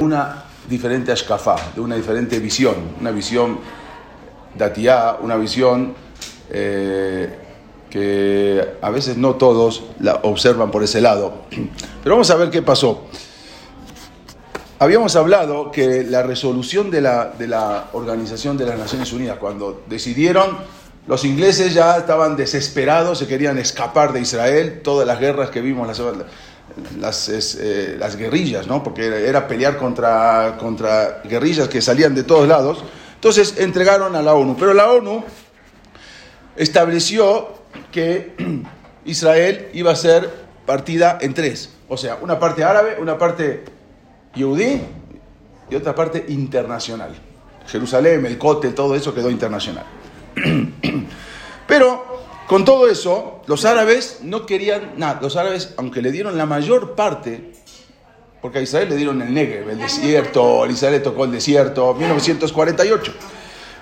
una diferente ashkafá, de una diferente visión, una visión datiá, una visión eh, que a veces no todos la observan por ese lado. Pero vamos a ver qué pasó. Habíamos hablado que la resolución de la, de la Organización de las Naciones Unidas, cuando decidieron, los ingleses ya estaban desesperados, se querían escapar de Israel, todas las guerras que vimos, las, eh, las guerrillas, ¿no? porque era, era, pelear contra, contra guerrillas que salían de todos lados. Entonces entregaron a la ONU, pero la ONU estableció que Israel iba a ser partida en tres, o sea, una parte árabe, una parte yudí y otra parte internacional. Jerusalén, el Cote, todo eso quedó internacional. Pero con todo eso, los árabes no querían nada. Los árabes, aunque le dieron la mayor parte, porque a Israel le dieron el Negev, el desierto, Israel le tocó el desierto, 1948.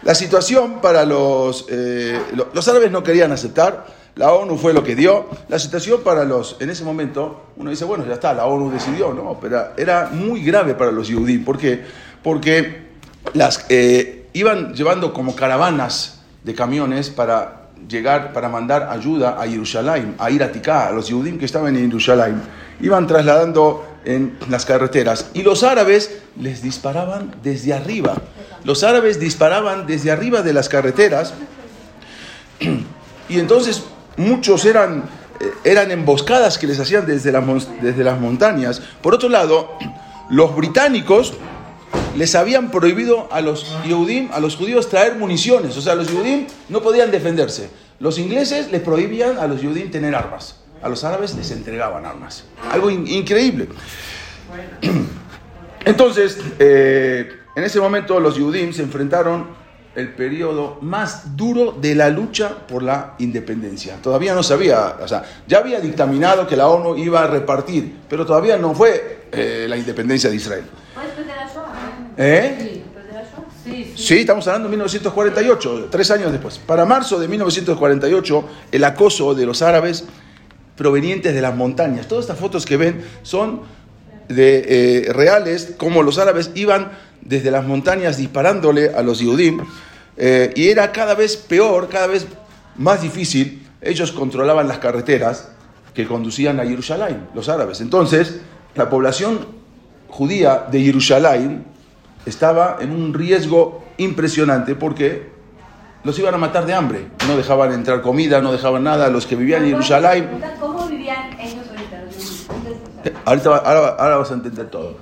La situación para los, eh, los árabes no querían aceptar, la ONU fue lo que dio. La situación para los, en ese momento, uno dice, bueno, ya está, la ONU decidió, ¿no? Pero era muy grave para los yudí. ¿Por qué? Porque las, eh, iban llevando como caravanas de camiones para llegar para mandar ayuda a Jerusalén, a ir a los judíos que estaban en Jerusalén. Iban trasladando en las carreteras y los árabes les disparaban desde arriba. Los árabes disparaban desde arriba de las carreteras y entonces muchos eran, eh, eran emboscadas que les hacían desde las, desde las montañas. Por otro lado, los británicos les habían prohibido a los a los judíos traer municiones. O sea, los judíos no podían defenderse. Los ingleses les prohibían a los judíos tener armas. A los árabes les entregaban armas. Algo increíble. Entonces, eh, en ese momento los judíos se enfrentaron el periodo más duro de la lucha por la independencia. Todavía no sabía, o sea, ya había dictaminado que la ONU iba a repartir, pero todavía no fue eh, la independencia de Israel. ¿Eh? Sí, sí. estamos hablando de 1948, tres años después. Para marzo de 1948, el acoso de los árabes provenientes de las montañas. Todas estas fotos que ven son de, eh, reales, como los árabes iban desde las montañas disparándole a los Yudim, eh, y era cada vez peor, cada vez más difícil. Ellos controlaban las carreteras que conducían a Jerusalén, los árabes. Entonces, la población judía de Jerusalén estaba en un riesgo impresionante porque los iban a matar de hambre. No dejaban entrar comida, no dejaban nada. Los que vivían en Jerusalén. ¿Cómo vivían ellos ahorita? Ahorita, ahora, ahora vas a entender todo.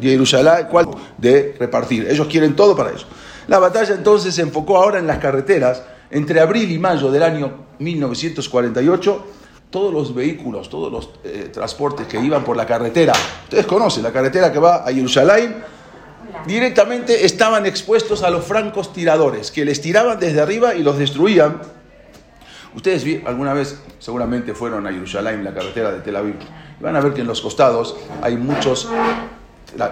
Jerusalén, ¿cuál? De repartir. Ellos quieren todo para eso. La batalla entonces se enfocó ahora en las carreteras. Entre abril y mayo del año 1948 todos los vehículos, todos los eh, transportes que iban por la carretera, ustedes conocen la carretera que va a Jerusalén, directamente estaban expuestos a los francos tiradores, que les tiraban desde arriba y los destruían. Ustedes alguna vez seguramente fueron a Jerusalén, la carretera de Tel Aviv, van a ver que en los costados hay muchos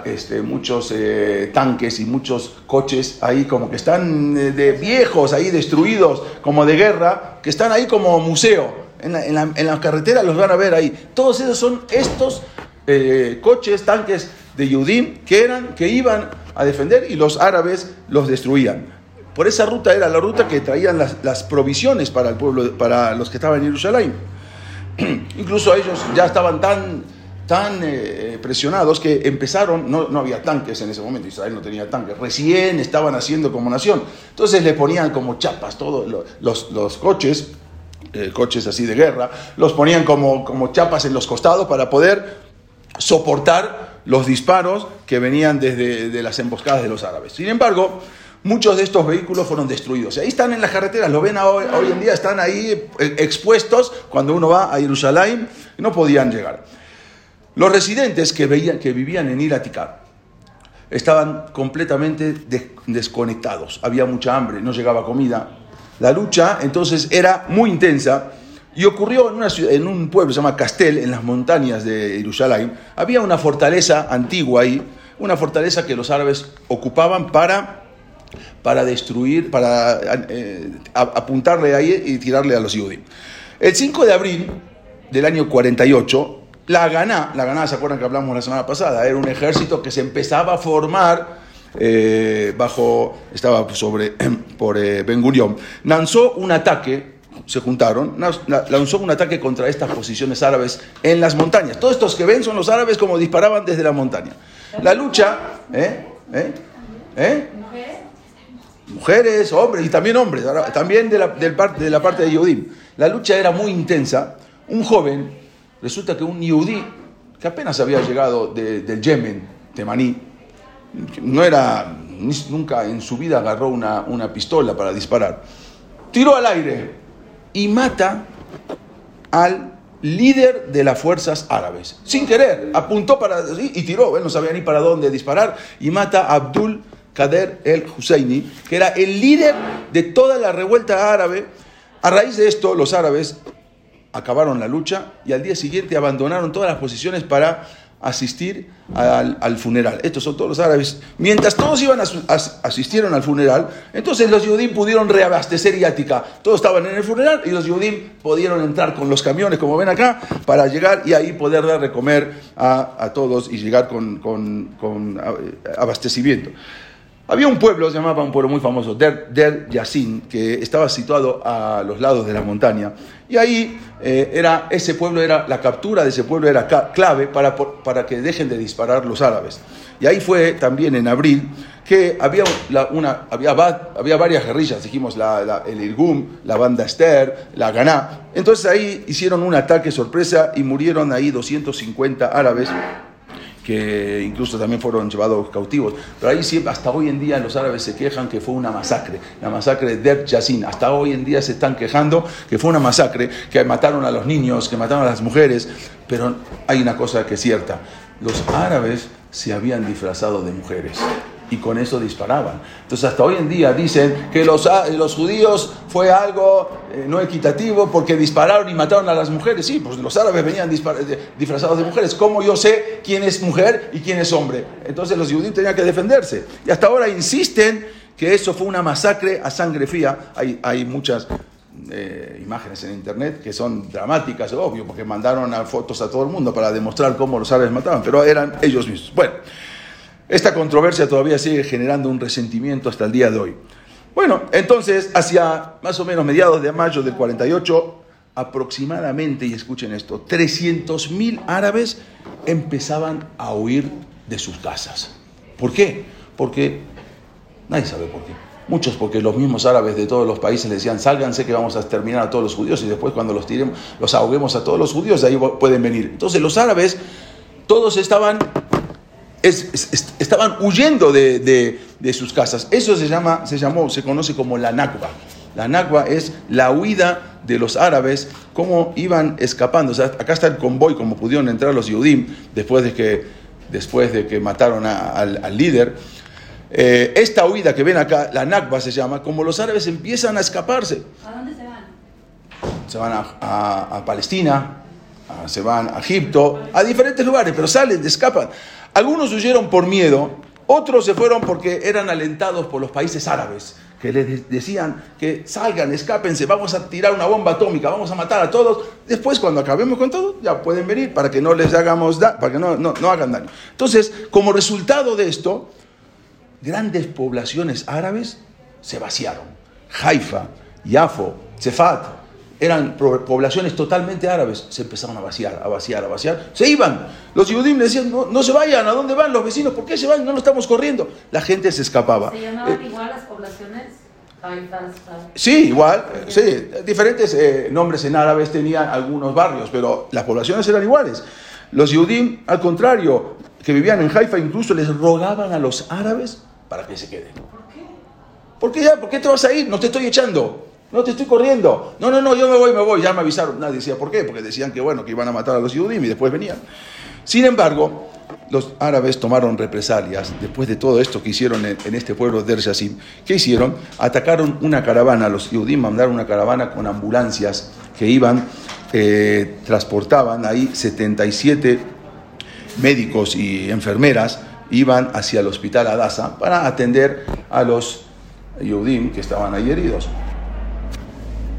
este, muchos eh, tanques y muchos coches ahí como que están eh, de viejos, ahí destruidos, como de guerra, que están ahí como museo en la, carretera los van a ver ahí. Todos esos son estos eh, coches, tanques de Yudim que, eran, que iban a defender y los árabes los destruían. Por esa ruta era la ruta que traían las, provisiones para el pueblo, para los que estaban en Jerusalén. Incluso ellos ya estaban tan, tan eh, presionados que empezaron, no, no, había tanques en ese momento, Israel no tenía tanques, recién estaban haciendo como nación. Entonces le ponían como chapas todos los, los coches eh, coches así de guerra, los ponían como, como chapas en los costados para poder soportar los disparos que venían desde de las emboscadas de los árabes. Sin embargo, muchos de estos vehículos fueron destruidos. Ahí están en las carreteras, lo ven hoy, en día, están ahí eh, expuestos cuando uno va a Jerusalén, no podían llegar. Los residentes que, veían, que vivían en Iratica estaban completamente desconectados. Había mucha hambre, no llegaba comida, la lucha entonces era muy intensa y ocurrió en, una en un pueblo se llama Castel, en las montañas de Jerusalén. Había una fortaleza antigua ahí, una fortaleza que los árabes ocupaban para, para destruir, para eh, apuntarle ahí y tirarle a los judíos. El 5 de abril del año 48, la Ganá, la Ganá, ¿se acuerdan que hablamos la semana pasada? Era un ejército que se empezaba a formar eh, bajo, estaba sobre, por eh, Ben Gurion. Lanzó un ataque, se juntaron, lanzó un ataque contra estas posiciones árabes en las montañas. Todos estos que ven son los árabes como disparaban desde la montaña. La lucha, ¿eh? ¿Eh? ¿Eh? Mujeres, hombres y también hombres, también de la, de la parte de Yehudim. La lucha era muy intensa. Un joven, resulta que un Yehudí, que apenas había llegado del Yemen, de Maní, no era, nunca en su vida agarró una, una pistola para disparar, tiró al aire y mata al líder de las fuerzas árabes. Sin querer, apuntó para y tiró, él no sabía ni para dónde disparar y mata a Abdul Kader el Husseini, que era el líder de toda la revuelta árabe. A raíz de esto, los árabes acabaron la lucha y al día siguiente abandonaron todas las posiciones para asistir al, funeral. Estos son todos los árabes. Mientras todos iban a, asistieron al funeral, entonces los judíos pudieron reabastecer Iática. Todos estaban en el funeral y los judíos pudieron entrar con los camiones, como ven acá, para llegar y ahí poder dar de comer a, todos y llegar con, con abastecimiento. Había un pueblo, se llamaba un pueblo muy famoso, Der, Der Yassin, que estaba situado a los lados de la montaña. Y ahí eh, era, ese pueblo era, la captura de ese pueblo era clave para, para que dejen de disparar los árabes. Y ahí fue también en abril que había, una, había, había varias guerrillas, dijimos la, el Irgum, la banda Esther, la Ganá. Entonces ahí hicieron un ataque sorpresa y murieron ahí 250 árabes que incluso también fueron llevados cautivos. Pero ahí hasta hoy en día los árabes se quejan que fue una masacre, la masacre de Der Yassin. Hasta hoy en día se están quejando que fue una masacre, que mataron a los niños, que mataron a las mujeres. Pero hay una cosa que es cierta, los árabes se habían disfrazado de mujeres y con eso disparaban. Entonces hasta hoy en día dicen que los, ah, los judíos fue algo eh, no equitativo porque dispararon y mataron a las mujeres. Sí, pues los árabes venían disfrazados de mujeres. ¿Cómo yo sé quién es mujer y quién es hombre? Entonces los judíos tenían que defenderse. Y hasta ahora insisten que eso fue una masacre a sangre fría. Hay, hay muchas eh, imágenes en internet que son dramáticas, obvio, porque mandaron fotos a todo el mundo para demostrar cómo los árabes mataban, pero eran ellos mismos. Bueno. Esta controversia todavía sigue generando un resentimiento hasta el día de hoy. Bueno, entonces, hacia más o menos mediados de mayo del 48, aproximadamente, y escuchen esto, 300.000 árabes empezaban a huir de sus casas. ¿Por qué? Porque nadie sabe por qué. Muchos porque los mismos árabes de todos los países le decían, sálganse que vamos a exterminar a todos los judíos y después cuando los tiremos, los ahoguemos a todos los judíos, de ahí pueden venir. Entonces los árabes, todos estaban estaban huyendo de, sus casas. Eso se, llama, se llamó, se conoce como la Nakba. La Nakba es la huida de los árabes, cómo iban escapando. acá está el convoy, como pudieron entrar los Yudim después de que, después de que mataron al, líder. Eh, esta huida que ven acá, la Nakba se llama, como los árabes empiezan a escaparse. ¿A dónde se van? Se van a, Palestina, se van a Egipto, a diferentes lugares, pero salen, escapan. Algunos huyeron por miedo, otros se fueron porque eran alentados por los países árabes, que les decían que salgan, escápense, vamos a tirar una bomba atómica, vamos a matar a todos. Después, cuando acabemos con todo, ya pueden venir para que no les hagamos daño, para que no, no hagan daño. Entonces, como resultado de esto, grandes poblaciones árabes se vaciaron. Haifa, Yafo, Cefat, eran poblaciones totalmente árabes, se empezaron a vaciar, a vaciar, a vaciar, se iban. Los judíos le decían, no, se vayan, ¿a dónde van los vecinos? ¿Por qué se van? No nos estamos corriendo. La gente se escapaba. ¿Se llamaban eh, igual las poblaciones? Sí, igual, sí, diferentes eh, nombres en árabes tenían algunos barrios, pero las poblaciones eran iguales. Los judíos, al contrario, que vivían en Haifa, incluso les rogaban a los árabes para que se queden. ¿Por qué? ¿Por qué ya? ¿Por qué te vas a ir? No te estoy echando. No te estoy corriendo. No, no, no, yo me voy, me voy. Ya me avisaron. Nadie decía por qué, porque decían que bueno, que iban a matar a los judíos y después venían. Sin embargo, los árabes tomaron represalias después de todo esto que hicieron en, este pueblo de Yassim. ¿Qué hicieron? Atacaron una caravana, los judíos mandaron una caravana con ambulancias que iban, eh, transportaban ahí 77 médicos y enfermeras, iban hacia el hospital Adasa para atender a los Yudim que estaban ahí heridos.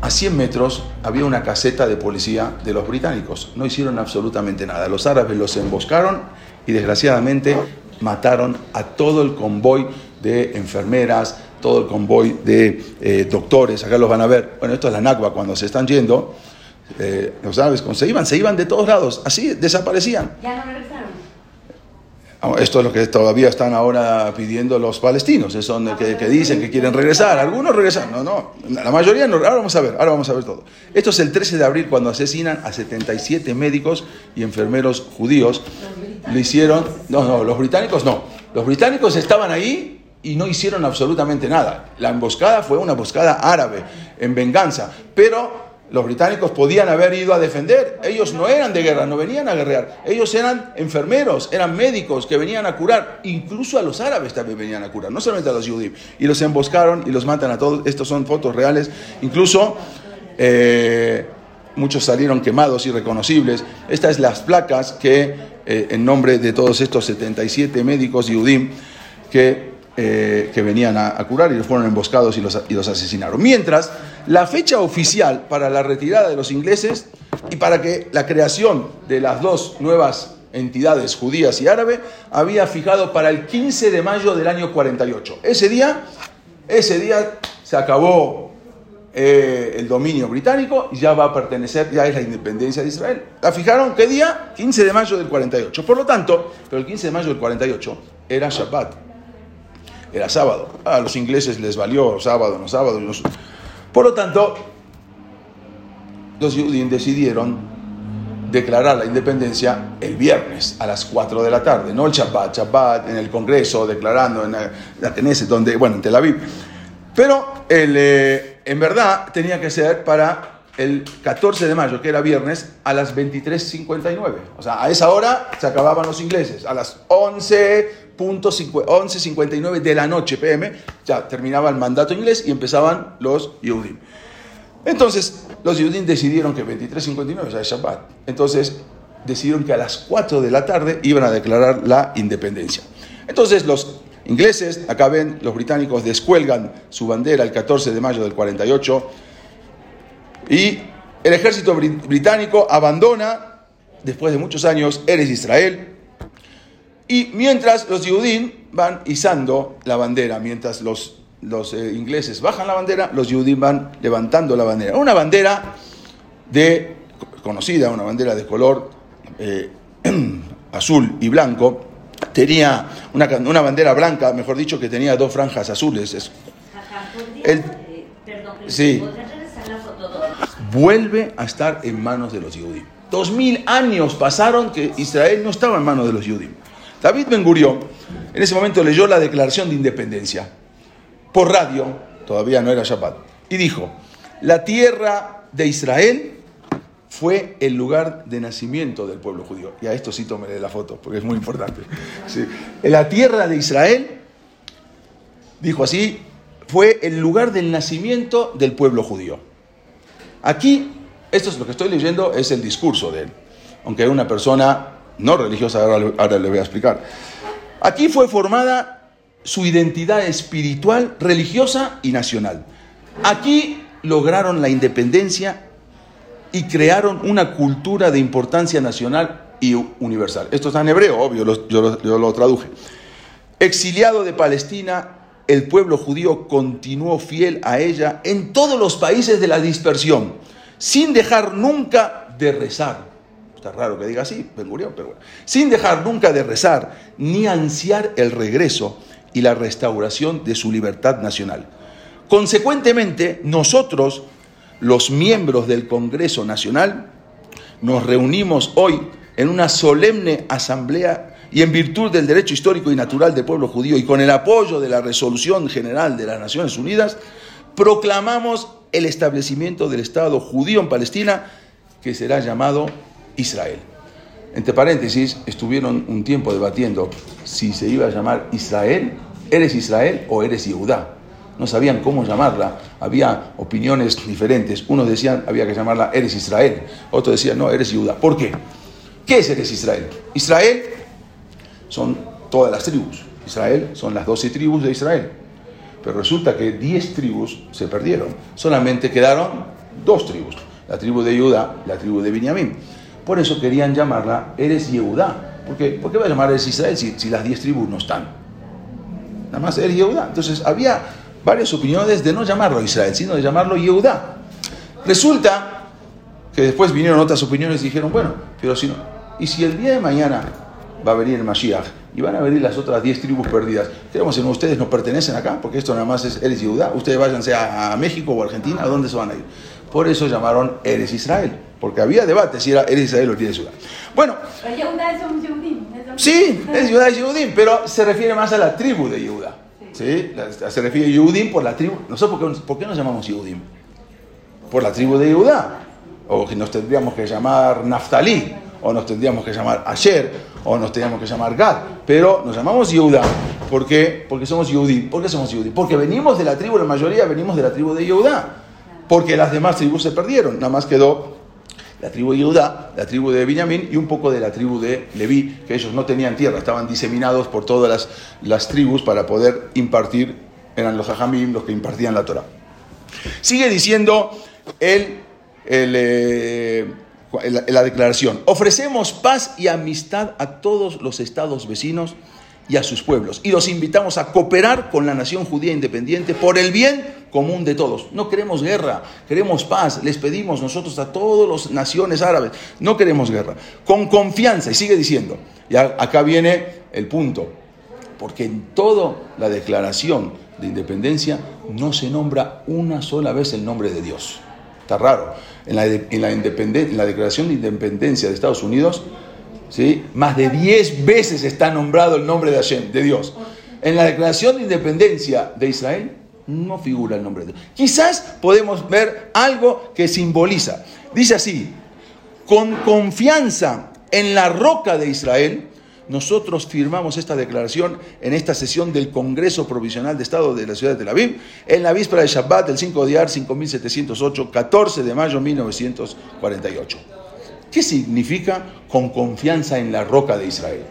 A 100 metros había una caseta de policía de los británicos. No hicieron absolutamente nada. Los árabes los emboscaron y desgraciadamente mataron a todo el convoy de enfermeras, todo el convoy de eh, doctores. Acá los van a ver. Bueno, esto es la Nakba cuando se están yendo. eh, los árabes cuando se iban, se iban de todos lados, así desaparecían. Ya no regresaron. Esto es lo que todavía están ahora pidiendo los palestinos, son que, que dicen que quieren regresar. Algunos regresan, no, no, la mayoría no. Ahora vamos a ver, ahora vamos a ver todo. Esto es el 13 de abril cuando asesinan a 77 médicos y enfermeros judíos. Lo hicieron, no, no, los británicos no. Los británicos estaban ahí y no hicieron absolutamente nada. La emboscada fue una emboscada árabe, en venganza, pero los británicos podían haber ido a defender. Ellos no eran de guerra, no venían a guerrear. Ellos eran enfermeros, eran médicos que venían a curar. Incluso a los árabes también venían a curar, no solamente a los judíos. Y los emboscaron y los matan a todos. Estos son fotos reales. Incluso eh, muchos salieron quemados, irreconocibles. Estas es las placas que, eh, en nombre de todos estos 77 médicos judíos, que eh, que venían a, a curar y los fueron emboscados y los, y los asesinaron. Mientras, la fecha oficial para la retirada de los ingleses y para que la creación de las dos nuevas entidades judías y árabe había fijado para el 15 de mayo del año 48. Ese día, ese día se acabó eh, el dominio británico y ya va a pertenecer, ya es la independencia de Israel. ¿La fijaron qué día? 15 de mayo del 48. Por lo tanto, pero el 15 de mayo del 48 era Shabbat era sábado. A los ingleses les valió sábado, no sábado. no. Por lo tanto, los judíos decidieron declarar la independencia el viernes a las 4 de la tarde, no el Shabbat, Shabbat en el Congreso, declarando en la Knesset, donde, bueno, en Tel Aviv. Pero el, eh, en verdad tenía que ser para el 14 de mayo, que era viernes, a las 23.59. O sea, a esa hora se acababan los ingleses. A las 11.59 de la noche, PM, ya terminaba el mandato inglés y empezaban los Yehudim. Entonces, los Yehudim decidieron que 23.59 ya es Shabbat. Entonces, decidieron que a las 4 de la tarde iban a declarar la independencia. Entonces, los ingleses, acá ven, los británicos descuelgan su bandera el 14 de mayo del 48 y el ejército bri- británico abandona, después de muchos años, Eres Israel. Y mientras los Yehudim van izando la bandera, mientras los, los eh, ingleses bajan la bandera, los Yehudim van levantando la bandera. Una bandera de, conocida, una bandera de color eh, azul y blanco. Tenía una, una bandera blanca, mejor dicho, que tenía dos franjas azules. Es- Ajá, ¿podrías, El- eh, perdón, Sí. vuelve a estar en manos de los Yehudim. Dos mil años pasaron que Israel no estaba en manos de los Yehudim. David Ben Gurión en ese momento leyó la declaración de independencia por radio, todavía no era Shabbat, y dijo, la tierra de Israel fue el lugar de nacimiento del pueblo judío. Y a esto sí tómele la foto, porque es muy importante. Sí. La tierra de Israel, dijo así, fue el lugar del nacimiento del pueblo judío. Aquí, esto es lo que estoy leyendo, es el discurso de él. Aunque una persona no religiosa, ahora, ahora le voy a explicar. Aquí fue formada su identidad espiritual, religiosa y nacional. Aquí lograron la independencia y crearon una cultura de importancia nacional y universal. Esto está en hebreo, obvio, yo, lo- yo lo traduje. Exiliado de Palestina, el pueblo judío continuó fiel a ella en todos los países de la dispersión, sin dejar nunca de rezar. Está raro que diga así, Ben Gurión, pero bueno. Sin dejar nunca de rezar, ni ansiar el regreso y la restauración de su libertad nacional. Consecuentemente, nosotros, los miembros del Congreso Nacional, nos reunimos hoy en una solemne asamblea y en virtud del derecho histórico y natural del pueblo judío y con el apoyo de la resolución general de las Naciones Unidas, proclamamos el establecimiento del Estado judío en Palestina que será llamado Israel. Entre paréntesis, estuvieron un tiempo debatiendo si se iba a llamar Israel, ¿eres Israel o eres Yehudá? No sabían cómo llamarla, había opiniones diferentes. Unos decían había que llamarla Eres Israel, otros decían no, eres Yehudá. ¿Por qué? ¿Qué es Eres Israel? Israel son todas las tribus. Israel son las 12 tribus de Israel. Pero resulta que 10 tribus se perdieron. Solamente quedaron dos tribus, la tribu de Judá, la tribu de Benjamín. Por eso querían llamarla Eres Yehudá. ¿Por qué? ¿Por qué va a llamar Eres Israel si, las diez tribus no están? Nada más Eres Yehudá. Entonces había varias opiniones de no llamarlo Israel, sino de llamarlo Yehudá. Resulta que después vinieron otras opiniones y dijeron, bueno, pero si no, ¿y si el día de mañana va a venir el Mashiach y van a venir las otras 10 tribus perdidas. Queremos en ustedes no pertenecen acá, porque esto nada más es Eres Yehudá. Ustedes váyanse a, a México o Argentina, ¿a dónde se van a ir? Por eso llamaron Eres Israel, porque había debate si era Eres Israel o Eres Judá. Bueno, sí, es Judá y Yehudim, pero se refiere más a la tribu de Yehuda. ¿sí? Se refiere a Yehudim por la tribu. No sé por qué, por qué nos llamamos Yehudim. Por la tribu de Yehudá. O nos tendríamos que llamar Naftalí, o nos tendríamos que llamar Asher, o nos tendríamos que llamar Gad. Pero nos llamamos Yehudá. ¿Por qué? Porque somos Yehudim. ¿Por qué somos Yehudim? Porque venimos de la tribu, la mayoría venimos de la tribu de Yehudá. Porque las demás tribus se perdieron. Nada más quedó la tribu de Judá, la tribu de Benjamín y un poco de la tribu de Leví, que ellos no tenían tierra, estaban diseminados por todas las, las tribus para poder impartir, eran los hajamim los que impartían la Torah. Sigue diciendo el, el, eh, la, la declaración, ofrecemos paz y amistad a todos los estados vecinos y a sus pueblos, y los invitamos a cooperar con la nación judía independiente por el bien común de todos. No queremos guerra, queremos paz. Les pedimos nosotros a todas las naciones árabes, no queremos guerra. Con confianza, y sigue diciendo, y acá viene el punto, porque en toda la declaración de independencia no se nombra una sola vez el nombre de Dios. Está raro. En la, en la, en la declaración de independencia de Estados Unidos, ¿sí? más de 10 veces está nombrado el nombre de Hashem, de Dios. En la declaración de independencia de Israel no figura el nombre de Dios. Quizás podemos ver algo que simboliza. Dice así, con confianza en la roca de Israel, nosotros firmamos esta declaración en esta sesión del Congreso Provisional de Estado de la ciudad de Tel Aviv, en la víspera de Shabbat, el 5 de Ar 5708, 14 de mayo 1948. ¿Qué significa con confianza en la roca de Israel?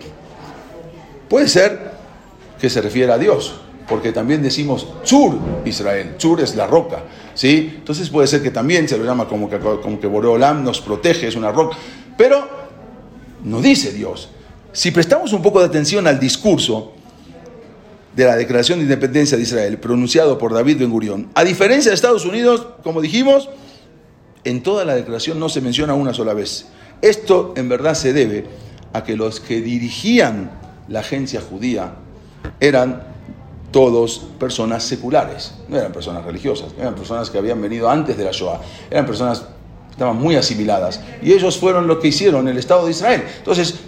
Puede ser que se refiere a Dios, porque también decimos Tzur Israel, Tzur es la roca, ¿sí? Entonces puede ser que también se lo llama como que, como que Boreolam nos protege, es una roca, pero no dice Dios. Si prestamos un poco de atención al discurso de la Declaración de Independencia de Israel, pronunciado por David Ben Gurión, a diferencia de Estados Unidos, como dijimos, en toda la declaración no se menciona una sola vez. Esto en verdad se debe a que los que dirigían la agencia judía eran todos personas seculares, no eran personas religiosas, eran personas que habían venido antes de la Shoah, eran personas que estaban muy asimiladas y ellos fueron los que hicieron el Estado de Israel. Entonces,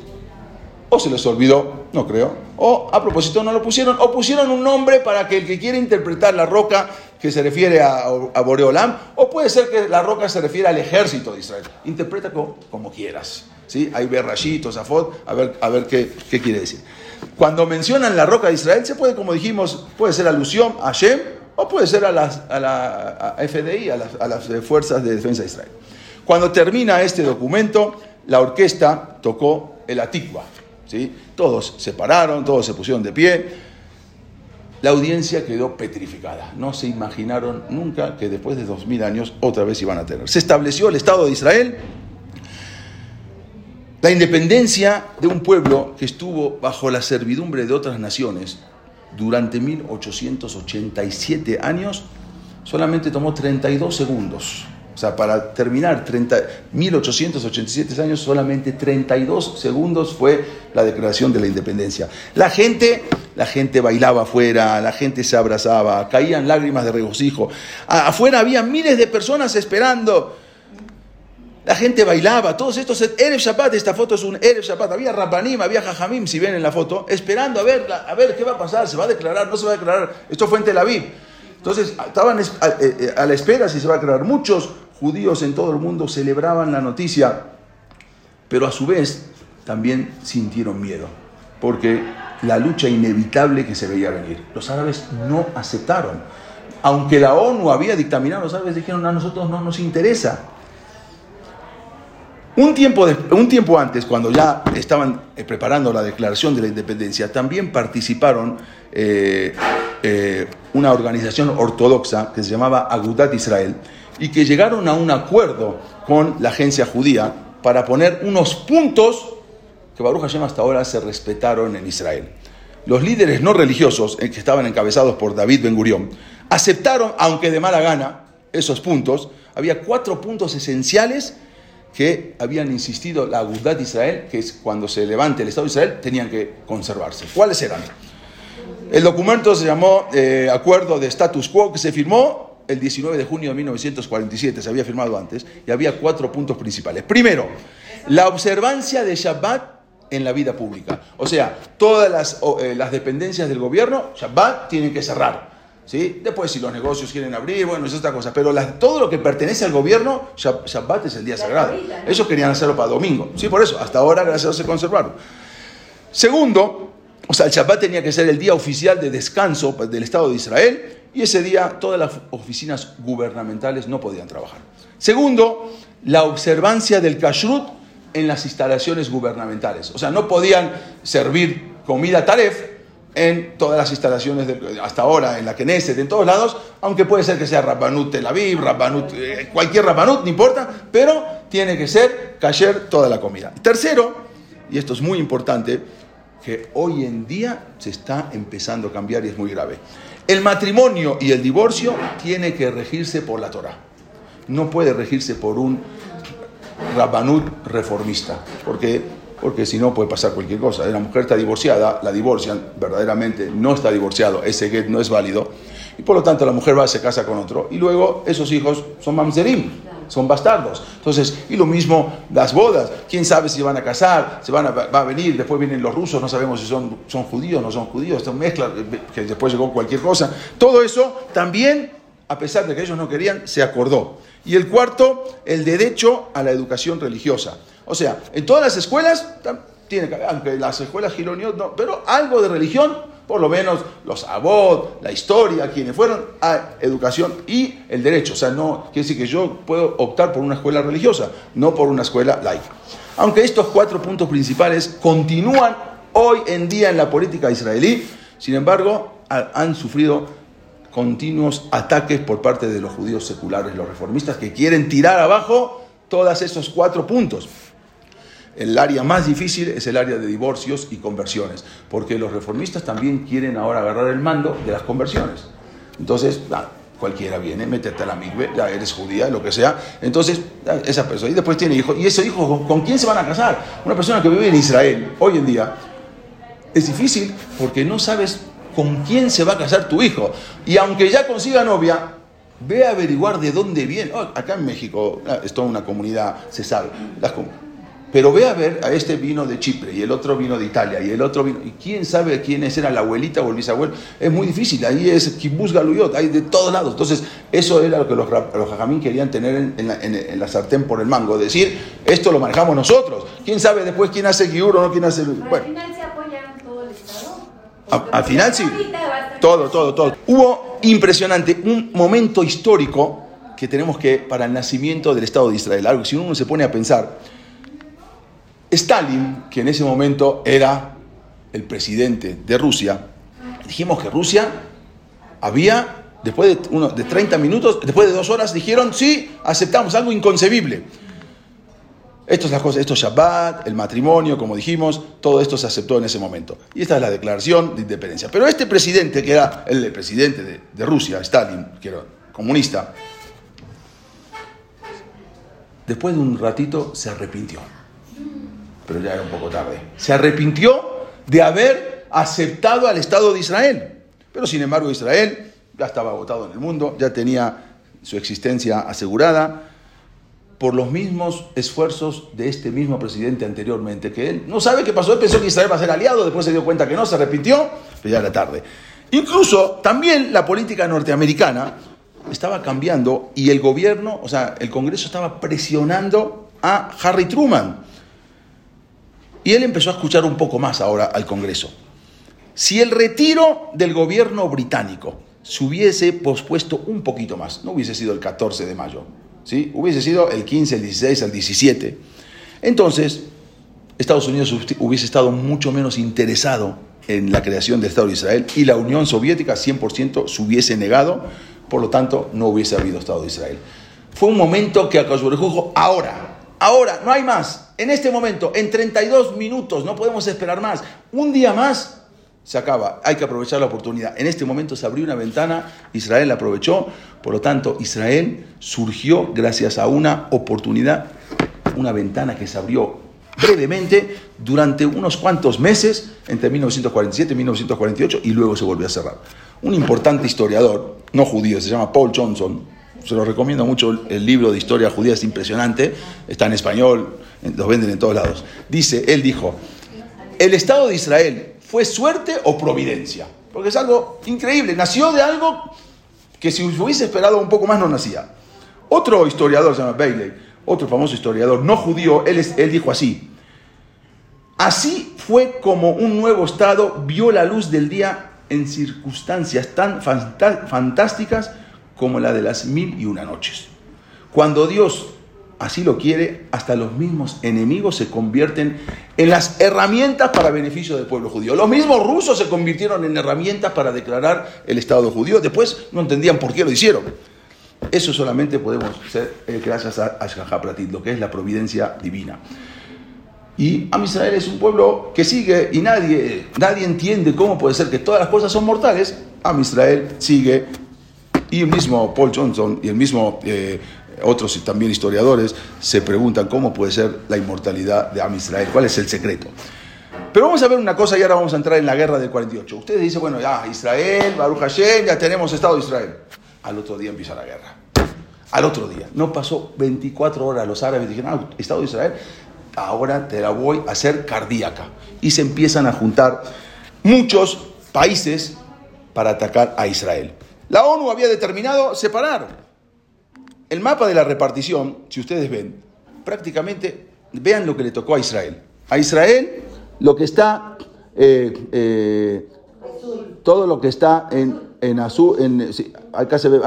o se les olvidó, no creo, o a propósito no lo pusieron, o pusieron un nombre para que el que quiere interpretar la roca que se refiere a, Boreolam, o puede ser que la roca se refiere al ejército de Israel. Interpreta como, como quieras. ¿sí? Hay Berrashit, Zafot, a ver, a ver qué, qué quiere decir. Cuando mencionan la roca de Israel, se puede, como dijimos, puede ser alusión a Shem, o puede ser a, las, a la FDI, a las, a las Fuerzas de Defensa de Israel. Cuando termina este documento, la orquesta tocó el Atikwa. Todos se pararon, todos se pusieron de pie. La audiencia quedó petrificada. No se imaginaron nunca que después de dos mil años otra vez iban a tener. Se estableció el Estado de Israel, la independencia de un pueblo que estuvo bajo la servidumbre de otras naciones durante 1887 años, solamente tomó 32 segundos. O sea, para terminar 30, 1887 años, solamente 32 segundos fue la declaración de la independencia. La gente, la gente bailaba afuera, la gente se abrazaba, caían lágrimas de regocijo. Afuera había miles de personas esperando. La gente bailaba, todos estos, Erev Shabbat, esta foto es un Erev Shabbat, había Rabbanim, había Jajamim, si ven en la foto, esperando a ver, a ver qué va a pasar, se va a declarar, no se va a declarar, esto fue en Tel Aviv. Entonces, estaban eh, eh, a la espera si se va a declarar. Muchos judíos en todo el mundo celebraban la noticia, pero a su vez también sintieron miedo, porque la lucha inevitable que se veía venir. Los árabes no aceptaron. Aunque la ONU había dictaminado, los árabes dijeron, a nosotros no nos interesa. Un tiempo, un tiempo antes, cuando ya estaban eh, preparando la declaración de la independencia, también participaron eh, eh, una organización ortodoxa que se llamaba Agudat Israel, y que llegaron a un acuerdo con la agencia judía para poner unos puntos que Baruch Hashem hasta ahora se respetaron en Israel. Los líderes no religiosos, eh, que estaban encabezados por David Ben Gurión, aceptaron, aunque de mala gana, esos puntos. Había cuatro puntos esenciales que habían insistido la Agudat de Israel, que es cuando se levante el Estado de Israel, tenían que conservarse. ¿Cuáles eran? El documento se llamó eh, Acuerdo de Status Quo, que se firmó el 19 de junio de 1947, se había firmado antes, y había cuatro puntos principales. Primero, la observancia de Shabbat en la vida pública. O sea, todas las, eh, las dependencias del gobierno, Shabbat, tienen que cerrar. ¿sí? Después, si los negocios quieren abrir, bueno, es otra cosa. Pero todo lo que pertenece al gobierno, Shabbat es el día sagrado. Ellos querían hacerlo para domingo. Sí, por eso, hasta ahora, gracias a Dios, se conservaron. Segundo, o sea, el Shabbat tenía que ser el día oficial de descanso del Estado de Israel y ese día todas las oficinas gubernamentales no podían trabajar. Segundo, la observancia del kashrut en las instalaciones gubernamentales. O sea, no podían servir comida taref en todas las instalaciones de, hasta ahora, en la Knesset, en todos lados, aunque puede ser que sea Rabbanut Tel Aviv, Rabbanut, eh, cualquier Rabbanut, no importa, pero tiene que ser kasher toda la comida. Tercero, y esto es muy importante, que hoy en día se está empezando a cambiar y es muy grave. El matrimonio y el divorcio tiene que regirse por la Torah. No puede regirse por un Rabbanut reformista, porque, porque si no puede pasar cualquier cosa. La mujer está divorciada, la divorcian, verdaderamente no está divorciado, ese get no es válido, y por lo tanto la mujer va, se casa con otro, y luego esos hijos son mamzerim, son bastardos. Entonces, y lo mismo las bodas, quién sabe si van a casar, se van a, va a venir, después vienen los rusos, no sabemos si son, son judíos no son judíos, esta mezcla, que después llegó cualquier cosa. Todo eso también, a pesar de que ellos no querían, se acordó. Y el cuarto, el derecho a la educación religiosa. O sea, en todas las escuelas, tiene que aunque las escuelas gironios no, pero algo de religión, por lo menos los abot, la historia, quienes fueron a educación y el derecho. O sea, no quiere decir que yo puedo optar por una escuela religiosa, no por una escuela laica. Aunque estos cuatro puntos principales continúan hoy en día en la política israelí, sin embargo, han sufrido continuos ataques por parte de los judíos seculares, los reformistas, que quieren tirar abajo todos esos cuatro puntos. El área más difícil es el área de divorcios y conversiones, porque los reformistas también quieren ahora agarrar el mando de las conversiones. Entonces, cualquiera viene, métete a la migbe, ya eres judía, lo que sea. Entonces, esa persona, y después tiene hijos, y esos hijos, ¿con quién se van a casar? Una persona que vive en Israel, hoy en día, es difícil porque no sabes con quién se va a casar tu hijo. Y aunque ya consiga novia, ve a averiguar de dónde viene. Oh, acá en México ah, es toda una comunidad, se sabe. Pero ve a ver, a este vino de Chipre y el otro vino de Italia y el otro vino. ¿Y quién sabe quiénes era la abuelita o el bisabuelo? Es muy difícil. Ahí es Kibbutz Galuyot, hay de todos lados. Entonces, eso era lo que los, los jajamín querían tener en, la, sartén por el mango. Decir, esto lo manejamos nosotros. ¿Quién sabe después quién hace Giur o no quién hace. Bueno. Al final sí. Todo, todo, todo. Hubo impresionante un momento histórico que tenemos que, para el nacimiento del Estado de Israel, algo que si uno se pone a pensar, Stalin, que en ese momento era el presidente de Rusia, dijimos que Rusia había, después de, uno, de 30 minutos, después de dos horas, dijeron, sí, aceptamos algo inconcebible. Esto es la cosa, esto es Shabbat, el matrimonio, como dijimos, todo esto se aceptó en ese momento. Y esta es la declaración de independencia. Pero este presidente, que era el presidente de, Rusia, Stalin, que era comunista, después de un ratito se arrepintió. Pero ya era un poco tarde. Se arrepintió de haber aceptado al Estado de Israel. Pero sin embargo Israel ya estaba agotado en el mundo, ya tenía su existencia asegurada por los mismos esfuerzos de este mismo presidente anteriormente, que él no sabe qué pasó, él pensó que Israel va a ser aliado, después se dio cuenta que no, se arrepintió, pero ya era tarde. Incluso también la política norteamericana estaba cambiando y el gobierno, o sea, el Congreso estaba presionando a Harry Truman. Y él empezó a escuchar un poco más ahora al Congreso. Si el retiro del gobierno británico se hubiese pospuesto un poquito más, no hubiese sido el 14 de mayo, ¿sí? Hubiese sido el 15, el 16, el 17. Entonces, Estados Unidos hubiese estado mucho menos interesado en la creación del Estado de Israel y la Unión Soviética 100% se hubiese negado, por lo tanto no hubiese habido Estado de Israel. fue un momento que Akadosh Baruj ahora, ahora, no hay más. En este momento, en 32 minutos, no podemos esperar más. Un día más, se acaba. Hay que aprovechar la oportunidad. En este momento se abrió una ventana, Israel la aprovechó, por lo tanto, Israel surgió gracias a una oportunidad, una ventana que se abrió brevemente durante unos cuantos meses, entre 1947 y 1948, y luego se volvió a cerrar. Un importante historiador, no judío, se llama Paul Johnson, se lo recomiendo mucho, el libro de historia judía es impresionante, está en español, los venden en todos lados. Dice, él dijo, el Estado de Israel fue suerte o providencia, porque es algo increíble, nació de algo que si hubiese esperado un poco más no nacía. Otro historiador se llama Bailey, otro famoso historiador no judío, él, él dijo así, así fue como un nuevo Estado vio la luz del día en circunstancias tan fantásticas como la de las mil y una noches. Cuando Dios así lo quiere, hasta los mismos enemigos se convierten en las herramientas para beneficio del pueblo judío. Los mismos rusos se convirtieron en herramientas para declarar el Estado judío. Después no entendían por qué lo hicieron. Eso solamente podemos hacer eh, gracias a Ashgaha Pratit, lo que es la providencia divina. Y Am Israel es un pueblo que sigue y nadie, nadie entiende cómo puede ser que todas las cosas son mortales. Am Israel sigue y el mismo Paul Johnson y el mismo eh, otros también historiadores se preguntan cómo puede ser la inmortalidad de Am Israel, cuál es el secreto. Pero vamos a ver una cosa y ahora vamos a entrar en la guerra del 48. Ustedes dicen, bueno, ya Israel, Baruch Hashem, ya tenemos Estado de Israel. Al otro día empieza la guerra. Al otro día. No pasó 24 horas. Los árabes dijeron, ah, Estado de Israel, ahora te la voy a hacer cardíaca. Y se empiezan a juntar muchos países para atacar a Israel. La ONU había determinado separar. El mapa de la repartición, si ustedes ven, prácticamente vean lo que le tocó a Israel. A Israel lo que está, eh, eh, todo lo que está en, en azul, en, sí, acá se ve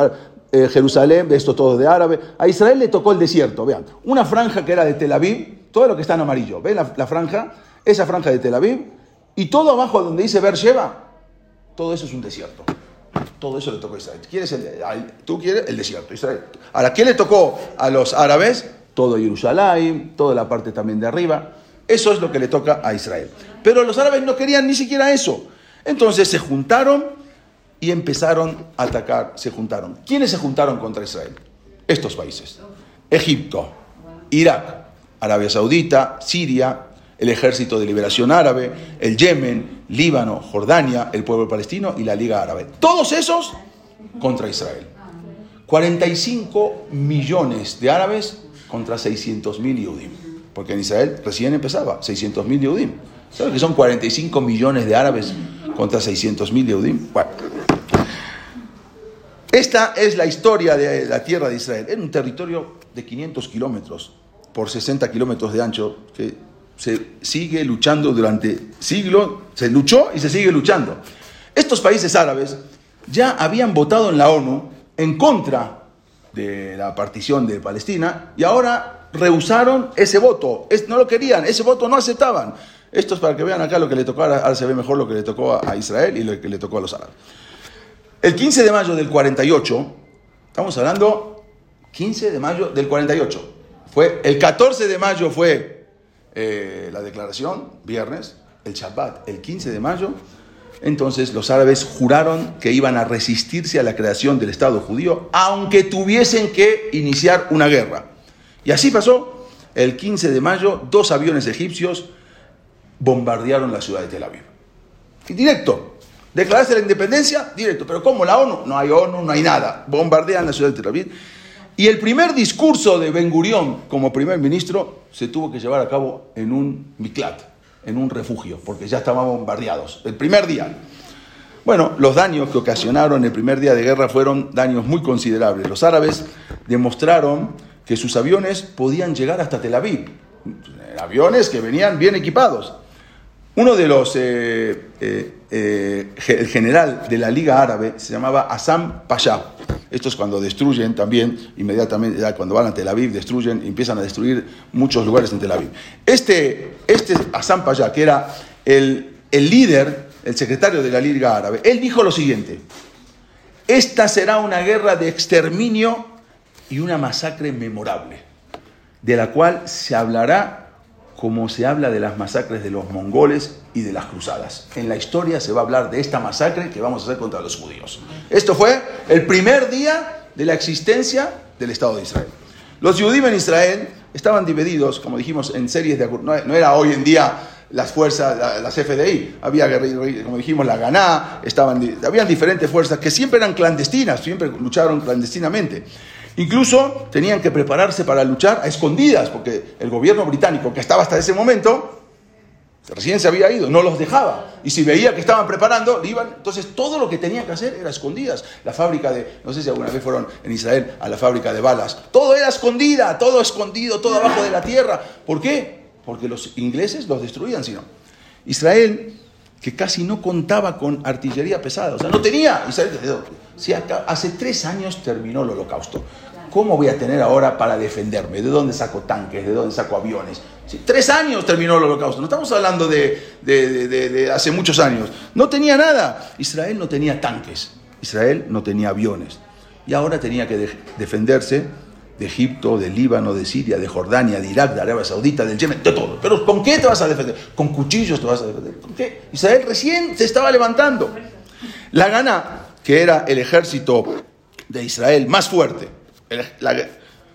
eh, Jerusalén, esto todo de árabe. A Israel le tocó el desierto, vean, una franja que era de Tel Aviv, todo lo que está en amarillo, ven la, la franja, esa franja de Tel Aviv, y todo abajo donde dice Beersheba, todo eso es un desierto. Todo eso le tocó a Israel. ¿Quieres el, al- tú quieres el desierto, Israel. Ahora, ¿qué le tocó a los árabes? Todo Jerusalén, toda la parte también de arriba. Eso es lo que le toca a Israel. Pero los árabes no querían ni siquiera eso. Entonces se juntaron y empezaron a atacar. Se juntaron. ¿Quiénes se juntaron contra Israel? Estos países. Egipto, Irak, Arabia Saudita, Siria, el Ejército de Liberación Árabe, el Yemen, Líbano, Jordania, el pueblo palestino y la Liga Árabe. Todos esos contra Israel. 45 millones de árabes contra 600 mil Yehudim. Porque en Israel recién empezaba, 600 mil Yehudim. ¿Sabes que son 45 millones de árabes contra 600 mil Yehudim? Bueno. Esta es la historia de la tierra de Israel. Era un territorio de 500 kilómetros por 60 kilómetros de ancho que se sigue luchando durante siglos, se luchó y se sigue luchando. Estos países árabes ya habían votado en la ONU en contra de la partición de Palestina y ahora rehusaron ese voto. No lo querían, ese voto no aceptaban. Esto es para que vean acá lo que le tocó, ahora se ve mejor lo que le tocó a, a Israel y lo que le tocó a los árabes. El 15 de mayo del 48, estamos hablando 15 de mayo del 48, fue, el 14 de mayo fue eh, la declaración, viernes, el Shabbat, el 15 de mayo, entonces los árabes juraron que iban a resistirse a la creación del Estado judío, aunque tuviesen que iniciar una guerra. Y así pasó, el 15 de mayo, dos aviones egipcios bombardearon la ciudad de Tel Aviv. Y directo. Declararse la independencia, directo. Pero ¿cómo la ONU? No hay ONU, no hay nada. Bombardean la ciudad de Tel Aviv. Y el primer discurso de Ben Gurión como primer ministro se tuvo que llevar a cabo en un miklat, en un refugio, porque ya estaban bombardeados. El primer día. Bueno, los daños que ocasionaron el primer día de guerra fueron daños muy considerables. Los árabes demostraron que sus aviones podían llegar hasta Tel Aviv. Aviones que venían bien equipados. Uno de los, eh, eh, eh, el general de la Liga Árabe se llamaba Hassan Pasha. Esto es cuando destruyen también, inmediatamente, ya cuando van a Tel Aviv, destruyen, empiezan a destruir muchos lugares en Tel Aviv. Este, este Hassan Pasha, que era el, el líder, el secretario de la Liga Árabe, él dijo lo siguiente, esta será una guerra de exterminio y una masacre memorable, de la cual se hablará como se habla de las masacres de los mongoles y de las cruzadas. En la historia se va a hablar de esta masacre que vamos a hacer contra los judíos. Esto fue el primer día de la existencia del Estado de Israel. Los judíos en Israel estaban divididos, como dijimos, en series de... No, era hoy en día las fuerzas, la- las FDI, había, como dijimos, la Ganá, estaban, habían diferentes fuerzas que siempre eran clandestinas, siempre lucharon clandestinamente. Incluso tenían que prepararse para luchar a escondidas, porque el gobierno británico, que estaba hasta ese momento, recién se había ido, no los dejaba. Y si veía que estaban preparando, le iban. Entonces todo lo que tenían que hacer era escondidas. La fábrica de, no sé si alguna vez fueron en Israel a la fábrica de balas. Todo era escondida, todo escondido, todo abajo de la tierra. ¿Por qué? Porque los ingleses los destruían, si no. Israel, que casi no contaba con artillería pesada, o sea, no tenía. Israel, si hace tres años terminó el holocausto. ¿Cómo voy a tener ahora para defenderme? ¿De dónde saco tanques? ¿De dónde saco aviones? Sí, tres años terminó el holocausto. No estamos hablando de, de- de- de- hace muchos años. No tenía nada. Israel no tenía tanques. Israel no tenía aviones. Y ahora tenía que de- defenderse de Egipto, de Líbano, de Siria, de Jordania, de Irak, de Arabia Saudita, del Yemen, de todo. Pero ¿con qué te vas a defender? ¿Con cuchillos te vas a defender? ¿Con qué? Israel recién se estaba levantando. La Gana, que era el ejército de Israel más fuerte, el- eh,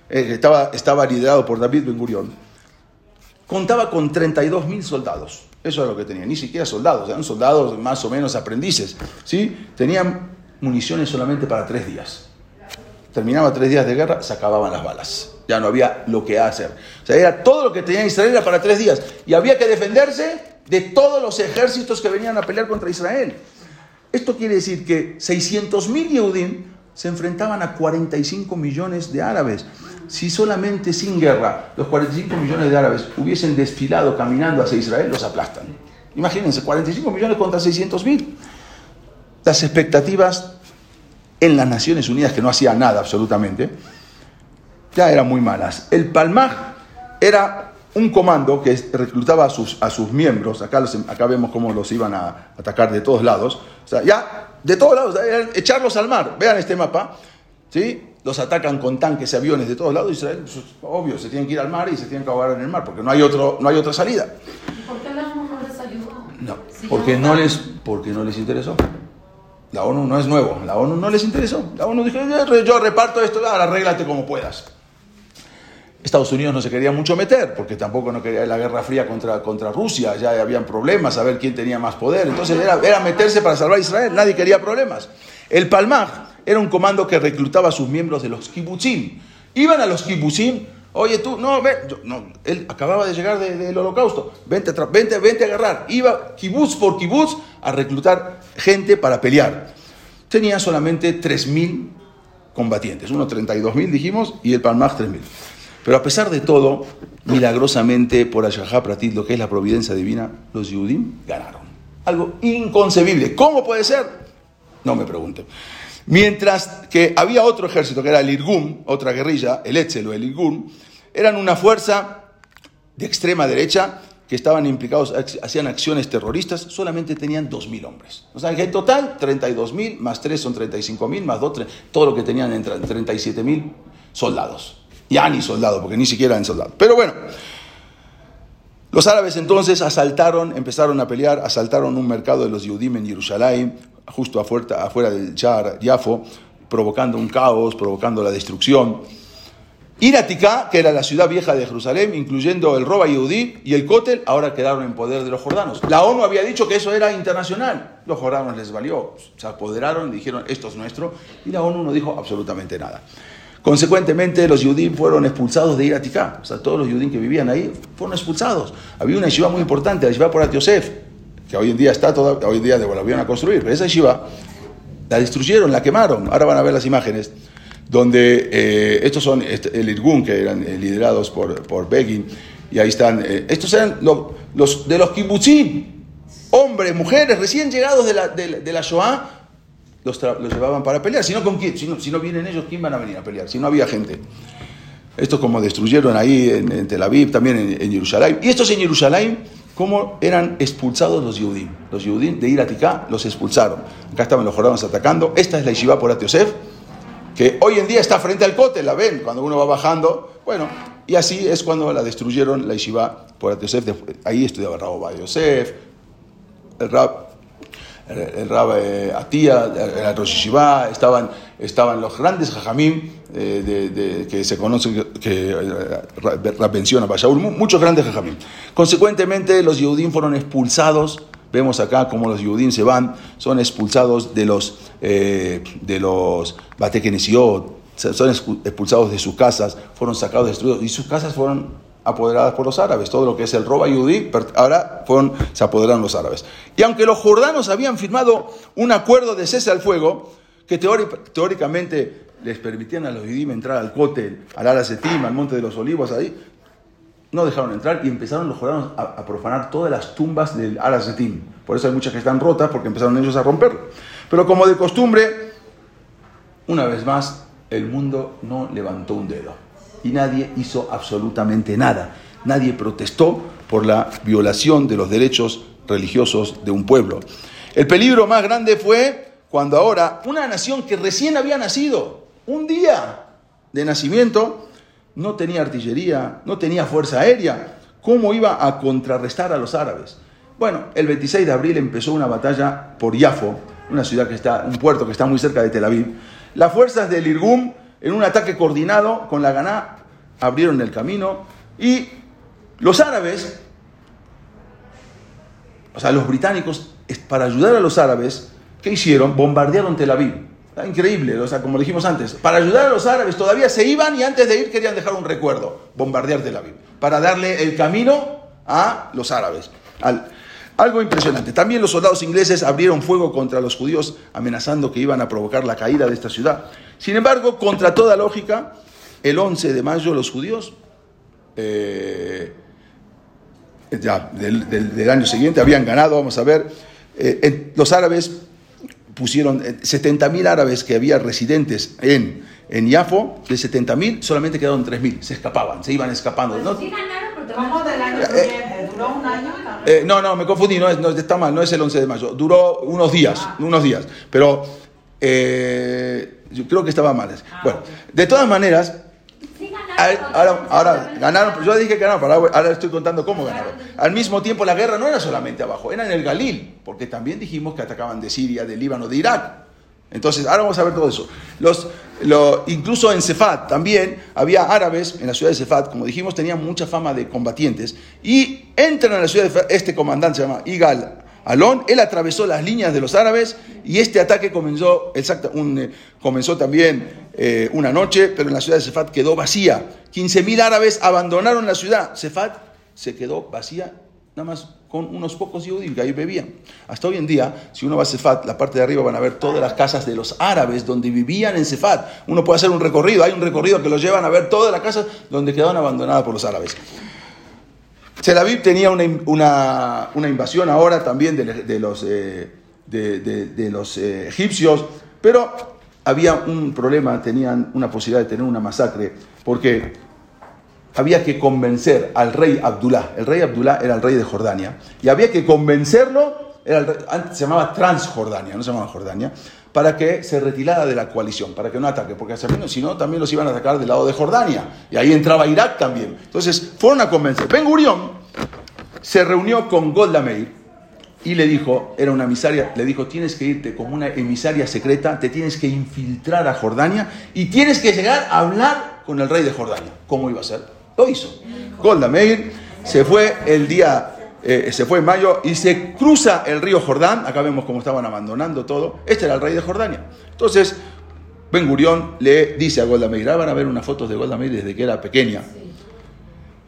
estaba, estaba liderado por David Ben Gurión, contaba con 32 mil soldados. Eso era lo que tenía, ni siquiera soldados, eran soldados más o menos aprendices. ¿sí? Tenían municiones solamente para tres días. Terminaba tres días de guerra, se acababan las balas. Ya no había lo que hacer. O sea, era todo lo que tenía Israel era para tres días. Y había que defenderse de todos los ejércitos que venían a pelear contra Israel. Esto quiere decir que 600.000 Yehudim se enfrentaban a 45 millones de árabes. Si solamente sin guerra los 45 millones de árabes hubiesen desfilado caminando hacia Israel, los aplastan. Imagínense, 45 millones contra 600.000. Las expectativas en las Naciones Unidas, que no hacía nada absolutamente, ya eran muy malas. El Palmaj era un comando que reclutaba a sus, a sus miembros, acá, los- acá vemos cómo los iban a atacar de todos lados, o sea, ya de todos lados, era echarlos al mar, vean este mapa, ¿sí? Los atacan con tanques y aviones de todos lados, Israel, pues, obvio, se tienen que ir al mar y se tienen que ahogar en el mar, porque no hay, otro, no hay otra salida. ¿Y por qué la ONU no les ayudó? No, Si porque no les, porque no les interesó. La ONU no es nuevo, la ONU no les interesó. La ONU dijo, yo, yo reparto esto, ahora arréglate como puedas. Estados Unidos no se quería mucho meter, porque tampoco no quería la guerra fría contra, contra Rusia, ya habían problemas, a ver quién tenía más poder. Entonces era, era meterse para salvar a Israel, nadie quería problemas. El Palmaj era un comando que reclutaba a sus miembros de los kibutzim. Iban a los kibutzim, oye tú, no, ven, no, él acababa de llegar de- del holocausto, vente, vente, vente a agarrar. Iba kibutz por kibutz a reclutar gente para pelear. Tenía solamente 3.000 combatientes, unos 32.000 dijimos y el Palmaj 3.000. Pero a pesar de todo, milagrosamente por Ashahá Pratit, lo que es la providencia divina, los Yudim ganaron. Algo inconcebible. ¿Cómo puede ser? No me pregunten. Mientras que había otro ejército que era el Irgun, otra guerrilla, el Etzel o el Irgun, eran una fuerza de extrema derecha que estaban implicados, ac- hacían acciones terroristas, solamente tenían 2.000 hombres. O sea, que en total 32.000, más 3 son 35.000, más 2, tre- todo lo que tenían entre 37.000 soldados. Ya ni soldados, porque ni siquiera eran soldados. Pero bueno, los árabes entonces asaltaron, empezaron a pelear, asaltaron un mercado de los Yudim en Jerusalén, justo afuera, afuera del Char, Yafo, provocando un caos, provocando la destrucción. Iratica, que era la ciudad vieja de Jerusalén, incluyendo el Roba Yehudí y el Kotel, ahora quedaron en poder de los jordanos. La ONU había dicho que eso era internacional. Los jordanos les valió. Se apoderaron dijeron, esto es nuestro. Y la ONU no dijo absolutamente nada. Consecuentemente, los judíos fueron expulsados de Iratica. O sea, todos los judíos que vivían ahí fueron expulsados. Había una yeshiva muy importante, la yeshiva por Yosef, que hoy en día está toda, hoy en día volvieron a construir. Pero esa yeshiva la destruyeron, la quemaron. Ahora van a ver las imágenes donde eh, estos son este, el Irgun, que eran eh, liderados por, por Begin, y ahí están, eh, estos eran lo- los de los kibbutzim, hombres, mujeres, recién llegados de, la- de la Shoah, los, llevaban para pelear. Si no, ¿con quién? Si, no, vienen ellos, ¿quién van a venir a pelear? Si no había gente. Estos como destruyeron ahí en, Tel Aviv, también en, en Jerusalén. Y estos en Jerusalén, ¿cómo eran expulsados los Yehudim? Los Yehudim de Iratica los expulsaron. Acá estaban los jordanos atacando. Esta es la Yeshiva por Yosef. que hoy en día está frente al Cote, la ven cuando uno va bajando. Bueno, y así es cuando la destruyeron la Yeshiva por Yosef. Ahí estudiaba Rabo Yosef, el Rab, el, el Rab eh, Atía, el, Rosh estaban, estaban los grandes Jajamim eh, que se conocen, que eh, Rab menciona Bashaul, mu- muchos grandes Jajamim. Consecuentemente, los Yehudim fueron expulsados. Vemos acá cómo los Yehudim se van, son expulsados de los, eh, los Batekenesiot, son expulsados de sus casas, fueron sacados, destruidos, y sus casas fueron apoderadas por los árabes. Todo lo que es el roba yudí, ahora se apoderaron los árabes. Y aunque los jordanos habían firmado un acuerdo de cese al fuego, que teóri- teóricamente les permitían a los yudim entrar al cótel, al Arasetim, al Monte de los Olivos, ahí, no dejaron entrar y empezaron los jordanos a, profanar todas las tumbas del Arasetim. Por eso hay muchas que están rotas, porque empezaron ellos a romperlo. Pero como de costumbre, una vez más, el mundo no levantó un dedo y nadie hizo absolutamente nada. Nadie protestó por la violación de los derechos religiosos de un pueblo. El peligro más grande fue cuando ahora una nación que recién había nacido, un día de nacimiento, no tenía artillería, no tenía fuerza aérea, ¿cómo iba a contrarrestar a los árabes? Bueno, el 26 de abril empezó una batalla por Yafo, una ciudad que está, un puerto que está muy cerca de Tel Aviv. Las fuerzas del Irgum, en un ataque coordinado con la Ganá, abrieron el camino y los árabes, o sea, los británicos, para ayudar a los árabes, ¿qué hicieron? Bombardearon Tel Aviv. Está increíble, o sea, como dijimos antes, para ayudar a los árabes todavía se iban y antes de ir querían dejar un recuerdo, bombardear Tel Aviv, para darle el camino a los árabes. Algo impresionante. También los soldados ingleses abrieron fuego contra los judíos, amenazando que iban a provocar la caída de esta ciudad. Sin embargo, contra toda lógica, el 11 de mayo los judíos eh, ya, del, del- del año siguiente habían ganado, vamos a ver, eh, en- los árabes pusieron 70.000 árabes que había residentes en, en Yafo, de 70.000 solamente quedaron 3.000, se escapaban, se iban escapando. ¿no? Sí ganaron porque ¿Cómo del año Eh, siguiente? ¿Duró un año? la- Eh, no, no, me confundí, no, es- no, está mal, no es el 11 de mayo, duró unos días, unos días, pero eh, yo creo que estaba mal. Bueno, de todas maneras, Sí ganaron. Al- Ahora, ahora ganaron, pero yo dije que ganaron, pero ahora, ahora estoy contando cómo ganaron. Al mismo tiempo la guerra no era solamente abajo, era en el Galil, porque también dijimos que atacaban de Siria, de Líbano, de Irak. Entonces, ahora vamos a ver todo eso. Los, incluso en Cefat también había árabes, en la ciudad de Cefat, como dijimos, tenían mucha fama de combatientes, y entran a la ciudad de Cefat, este comandante se llama Igal Alon, él atravesó las líneas de los árabes y este ataque comenzó, exacta, un, eh, comenzó también eh, una noche, pero en la ciudad de Cefat quedó vacía. 15.000 árabes abandonaron la ciudad. Cefat se quedó vacía nada más con unos pocos judíos que ahí bebían. Hasta hoy en día, si uno va a Cefat, la parte de arriba van a ver todas las casas de los árabes donde vivían en Cefat. Uno puede hacer un recorrido, hay un recorrido que los llevan a ver todas las casas donde quedaron abandonadas por los árabes. Tel Aviv tenía una, una- invasión ahora también de, los, eh, de, los eh, egipcios, pero había un problema, tenían una posibilidad de tener una masacre, porque había que convencer al rey Abdullah. El rey Abdullah era el rey de Jordania, y había que convencerlo, era el rey- antes se llamaba Transjordania, no se llamaba Jordania, para que se retirara de la coalición, para que no ataque, porque si no, también los iban a atacar del lado de Jordania, y ahí entraba Irak también. Entonces, fueron a convencer. Ben Gurión se reunió con Golda Meir y le dijo, era una emisaria, le dijo, tienes que irte como una emisaria secreta, te tienes que infiltrar a Jordania y tienes que llegar a hablar con el rey de Jordania. ¿Cómo iba a ser? Lo hizo. Golda Meir se fue el día, eh, se fue en mayo y se cruza el río Jordán, acá vemos cómo estaban abandonando todo, este era el rey de Jordania. Entonces, Ben Gurión le dice a Golda Meir, ah, van a ver unas fotos de Golda Meir desde que era pequeña.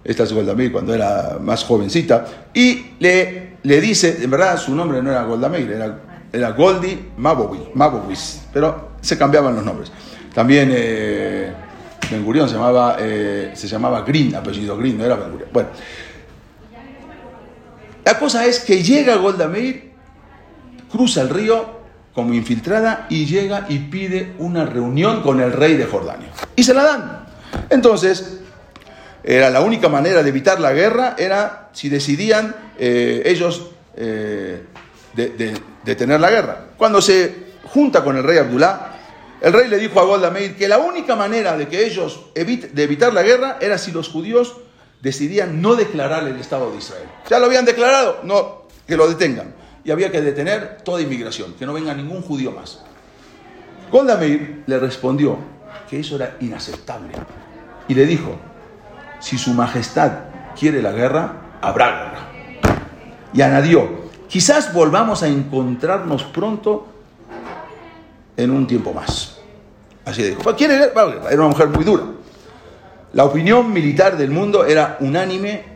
Esta es Golda Meir cuando era más jovencita. Y le, le dice, en verdad su nombre no era Golda Meir, era, era Goldie Mabowis, pero se cambiaban los nombres. También eh, Ben Gurión se llamaba, eh, se llamaba Green, apellido Green, no era Ben Gurión. Bueno, la cosa es que llega Golda Meir, cruza el río como infiltrada y llega y pide una reunión con el rey de Jordania. Y se la dan. Entonces, era la única manera de evitar la guerra, era si decidían eh, ellos eh, de- detener la guerra. Cuando se junta con el rey Abdullah, el rey le dijo a Golda Meir que la única manera de que ellos evite- de evitar la guerra era si los judíos decidían no declarar el Estado de Israel. Ya lo habían declarado, no, que lo detengan. Y había que detener toda inmigración, que no venga ningún judío más. Golda Meir le respondió que eso era inaceptable. Y le dijo, si su majestad quiere la guerra, habrá guerra. Y añadió, quizás volvamos a encontrarnos pronto en un tiempo más. Así dijo, "Pues, ¿quiere guerra? Va a haber guerra". Era una mujer muy dura. La opinión militar del mundo era unánime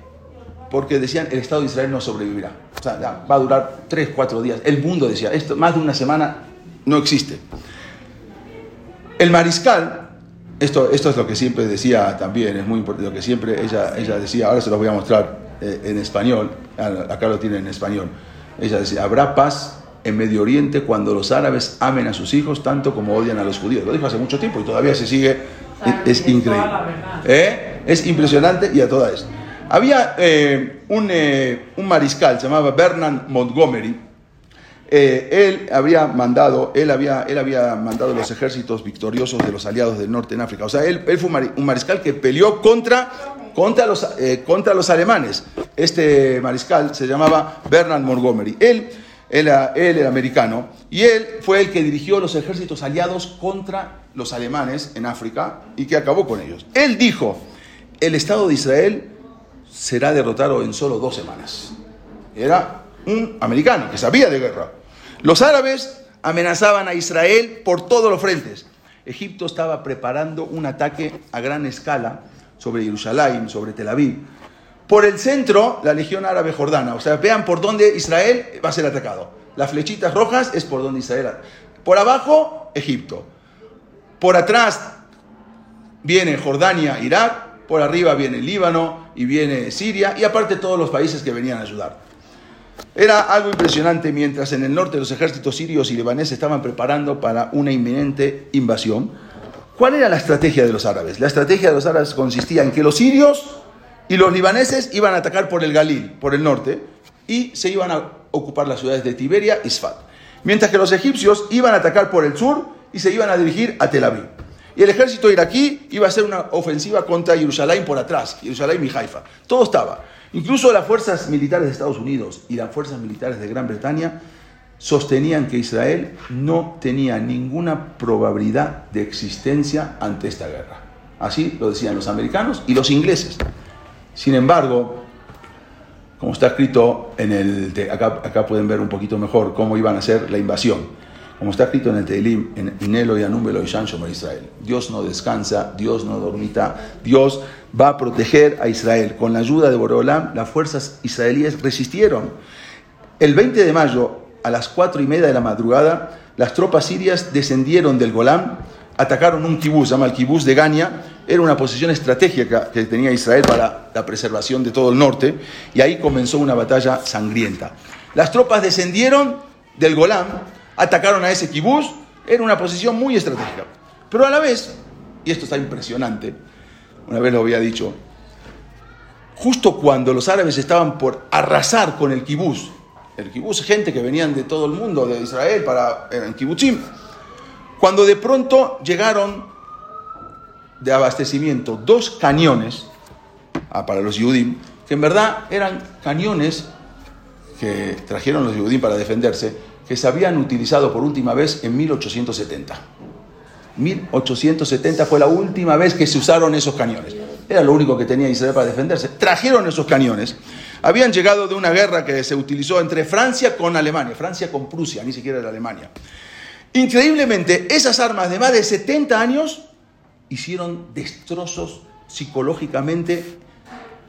porque decían el Estado de Israel no sobrevivirá. O sea, va a durar tres, cuatro días. El mundo decía, esto más de una semana no existe. El mariscal, esto, esto es lo que siempre decía también, es muy importante, lo que siempre ella, ella decía, ahora se los voy a mostrar eh, en español, ah, acá lo tienen en español. Ella decía, habrá paz en Medio Oriente cuando los árabes amen a sus hijos tanto como odian a los judíos. Lo dijo hace mucho tiempo y todavía se sigue, es, es increíble. ¿Eh? Es impresionante y a toda esto. Había eh, un, eh, un mariscal, se llamaba Bernard Montgomery, él había mandado, él había, él había mandado los ejércitos victoriosos de los aliados del norte en África. O sea, él, él fue un mari- un mariscal que peleó contra, contra, los, eh, contra los alemanes. Este mariscal se llamaba Bernard Montgomery. Él, él, él era americano y él fue el que dirigió los ejércitos aliados contra los alemanes en África y que acabó con ellos. Él dijo, el Estado de Israel será derrotado en solo dos semanas. Era un americano que sabía de guerra. Los árabes amenazaban a Israel por todos los frentes. Egipto estaba preparando un ataque a gran escala sobre Jerusalén, sobre Tel Aviv. Por el centro, la Legión Árabe Jordana. O sea, vean por dónde Israel va a ser atacado. Las flechitas rojas es por donde Israel. Por abajo, Egipto. Por atrás viene Jordania, Irak, por arriba viene Líbano y viene Siria y aparte todos los países que venían a ayudar. Era algo impresionante mientras en el norte los ejércitos sirios y libaneses estaban preparando para una inminente invasión. ¿Cuál era la estrategia de los árabes? La estrategia de los árabes consistía en que los sirios y los libaneses iban a atacar por el Galil, por el norte, y se iban a ocupar las ciudades de Tiberia y Sfat. Mientras que los egipcios iban a atacar por el sur y se iban a dirigir a Tel Aviv. Y el ejército iraquí iba a hacer una ofensiva contra Jerusalén por atrás, Jerusalén y Haifa. Todo estaba. Incluso las fuerzas militares de Estados Unidos y las fuerzas militares de Gran Bretaña sostenían que Israel no tenía ninguna probabilidad de existencia ante esta guerra. Así lo decían los americanos y los ingleses. Sin embargo, como está escrito en el... Acá, acá pueden ver un poquito mejor cómo iban a hacer la invasión. Como está escrito en el Teilim, en Inelo y Anúmbelo y Israel. Dios no descansa, Dios no dormita, Dios va a proteger a Israel. Con la ayuda de Boreolam, las fuerzas israelíes resistieron. El 20 de mayo, a las 4 y media de la madrugada, las tropas sirias descendieron del Golán, atacaron un se llama el kibús de Gania, era una posición estratégica que tenía Israel para la preservación de todo el norte, y ahí comenzó una batalla sangrienta. Las tropas descendieron del Golán, atacaron a ese kibús, era una posición muy estratégica. Pero a la vez, y esto está impresionante, una vez lo había dicho, justo cuando los árabes estaban por arrasar con el kibús, el kibús, gente que venían de todo el mundo, de Israel, para en kibutzim, cuando de pronto llegaron de abastecimiento dos cañones ah, para los Yudim, que en verdad eran cañones que trajeron los Yudim para defenderse, que se habían utilizado por última vez en 1870. 1870 fue la última vez que se usaron esos cañones. Era lo único que tenía Israel para defenderse. Trajeron esos cañones. Habían llegado de una guerra que se utilizó entre Francia con Alemania, Francia con Prusia, ni siquiera era Alemania. Increíblemente, esas armas de más de 70 años hicieron destrozos psicológicamente,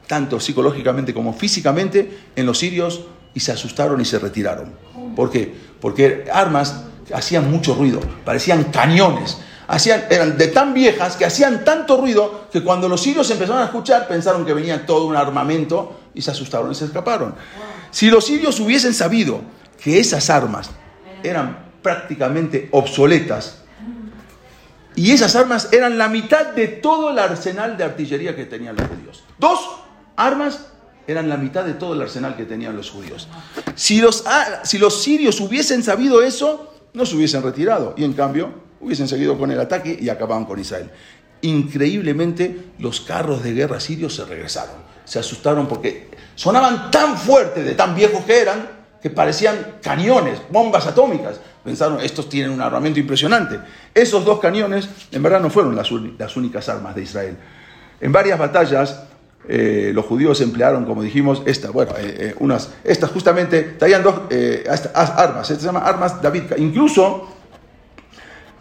tanto psicológicamente como físicamente, en los sirios y se asustaron y se retiraron. ¿Por qué? Porque armas hacían mucho ruido, parecían cañones, hacían, eran de tan viejas que hacían tanto ruido que cuando los sirios empezaron a escuchar pensaron que venía todo un armamento y se asustaron y se escaparon. Si los sirios hubiesen sabido que esas armas eran prácticamente obsoletas, y esas armas eran la mitad de todo el arsenal de artillería que tenían los judíos. Dos armas eran la mitad de todo el arsenal que tenían los judíos. Si los, ah, si los sirios hubiesen sabido eso, no se hubiesen retirado. Y en cambio, hubiesen seguido con el ataque y acababan con Israel. Increíblemente, los carros de guerra sirios se regresaron. Se asustaron porque sonaban tan fuerte, de tan viejos que eran, que parecían cañones, bombas atómicas. Pensaron, estos tienen un armamento impresionante. Esos dos cañones, en verdad, no fueron las, únicas armas de Israel. En varias batallas, eh, los judíos emplearon, como dijimos, esta, bueno, eh, eh, unas, estas justamente, traían dos armas, se llama armas davidka. Incluso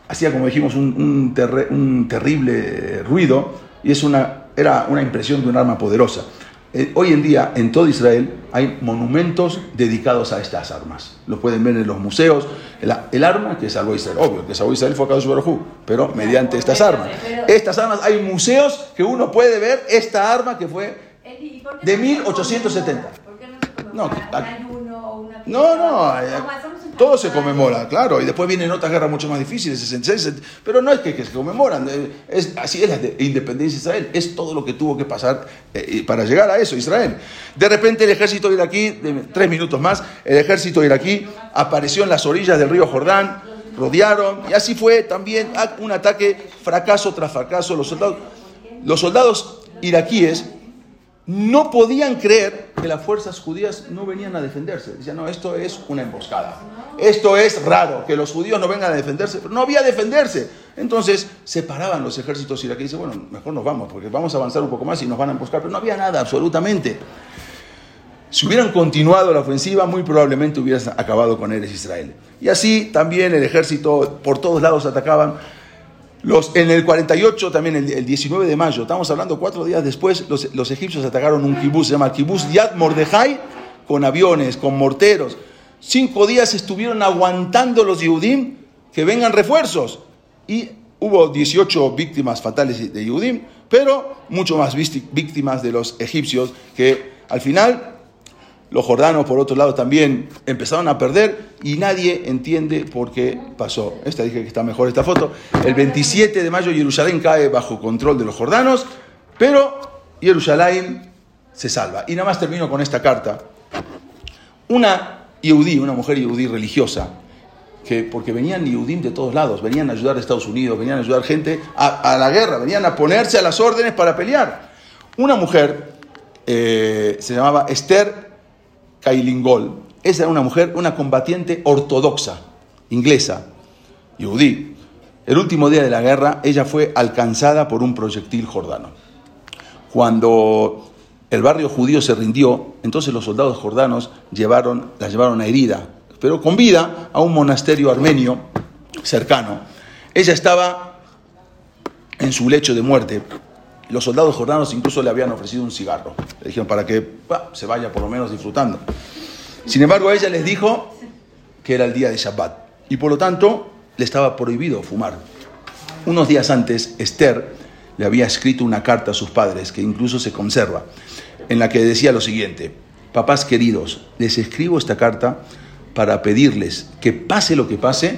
hacía, como dijimos, un, un, terrible ruido y es una, era una impresión de un arma poderosa. Eh, hoy en día en todo Israel hay monumentos dedicados a estas armas. Lo pueden ver en los museos. El, arma que salvó Israel, obvio, que salvó Israel fue Kadosh Baruj pero mediante estas armas. Estas armas, hay museos que uno puede ver esta arma que fue de 1870. No, no, no, todo se conmemora, claro, y después vienen otras guerras mucho más difíciles, 66, pero no es que, se conmemoran, eh, es, así es la independencia de Israel, es todo lo que tuvo que pasar eh, para llegar a eso, Israel. De repente el ejército iraquí, tres minutos más, el ejército iraquí apareció en las orillas del río Jordán, rodearon, y así fue también un ataque, fracaso tras fracaso, los soldados, los soldados iraquíes no podían creer que las fuerzas judías no venían a defenderse. Decían, no, esto es una emboscada. Esto es raro, que los judíos no vengan a defenderse. Pero no había defenderse. Entonces separaban los ejércitos iraquíes bueno, mejor nos vamos, porque vamos a avanzar un poco más y nos van a emboscar. Pero no había nada, absolutamente. Si hubieran continuado la ofensiva, muy probablemente hubieran acabado con Eres Israel. Y así también el ejército por todos lados atacaban en el 48, también el, 19 de mayo, estamos hablando cuatro días después, los, egipcios atacaron un kibuz, se llama el Yad Mordejai, con aviones, con morteros. Cinco días estuvieron aguantando los Yehudim que vengan refuerzos. Y hubo 18 víctimas fatales de Yehudim, pero mucho más víctimas de los egipcios que al final los jordanos, por otro lado, también empezaron a perder y nadie entiende por qué pasó. Esta dije que está mejor esta foto. El 27 de mayo Jerusalén cae bajo control de los jordanos, pero Jerusalén se salva. Y nada más termino con esta carta. Una yudí, una mujer yudí religiosa, que porque venían yudim de todos lados, venían a ayudar a Estados Unidos, venían a ayudar gente a, la guerra, venían a ponerse a las órdenes para pelear. Una mujer eh, se llamaba Esther Kailingol. Esa era una mujer, una combatiente ortodoxa, inglesa, yudí. El último día de la guerra, ella fue alcanzada por un proyectil jordano. Cuando el barrio judío se rindió, entonces los soldados jordanos llevaron, la llevaron a herida, pero con vida, a un monasterio armenio cercano. Ella estaba en su lecho de muerte. Los soldados jordanos incluso le habían ofrecido un cigarro. Le dijeron para que se vaya por lo menos disfrutando. Sin embargo, ella les dijo que era el día de Shabbat y por lo tanto le estaba prohibido fumar. Unos días antes, Esther le había escrito una carta a sus padres, que incluso se conserva, en la que decía lo siguiente, papás queridos, les escribo esta carta para pedirles que pase lo que pase,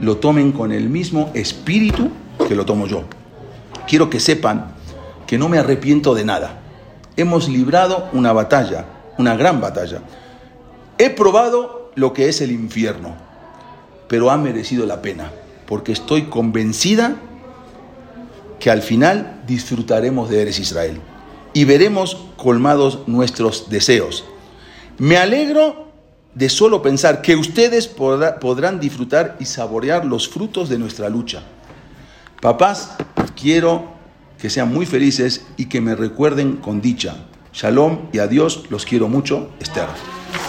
lo tomen con el mismo espíritu que lo tomo yo. Quiero que sepan que no me arrepiento de nada. Hemos librado una batalla, una gran batalla. He probado lo que es el infierno, pero ha merecido la pena, porque estoy convencida que al final disfrutaremos de Eres Israel y veremos colmados nuestros deseos. Me alegro de solo pensar que ustedes podrán disfrutar y saborear los frutos de nuestra lucha. Papás, quiero que sean muy felices y que me recuerden con dicha. Shalom y adiós, los quiero mucho, Esther.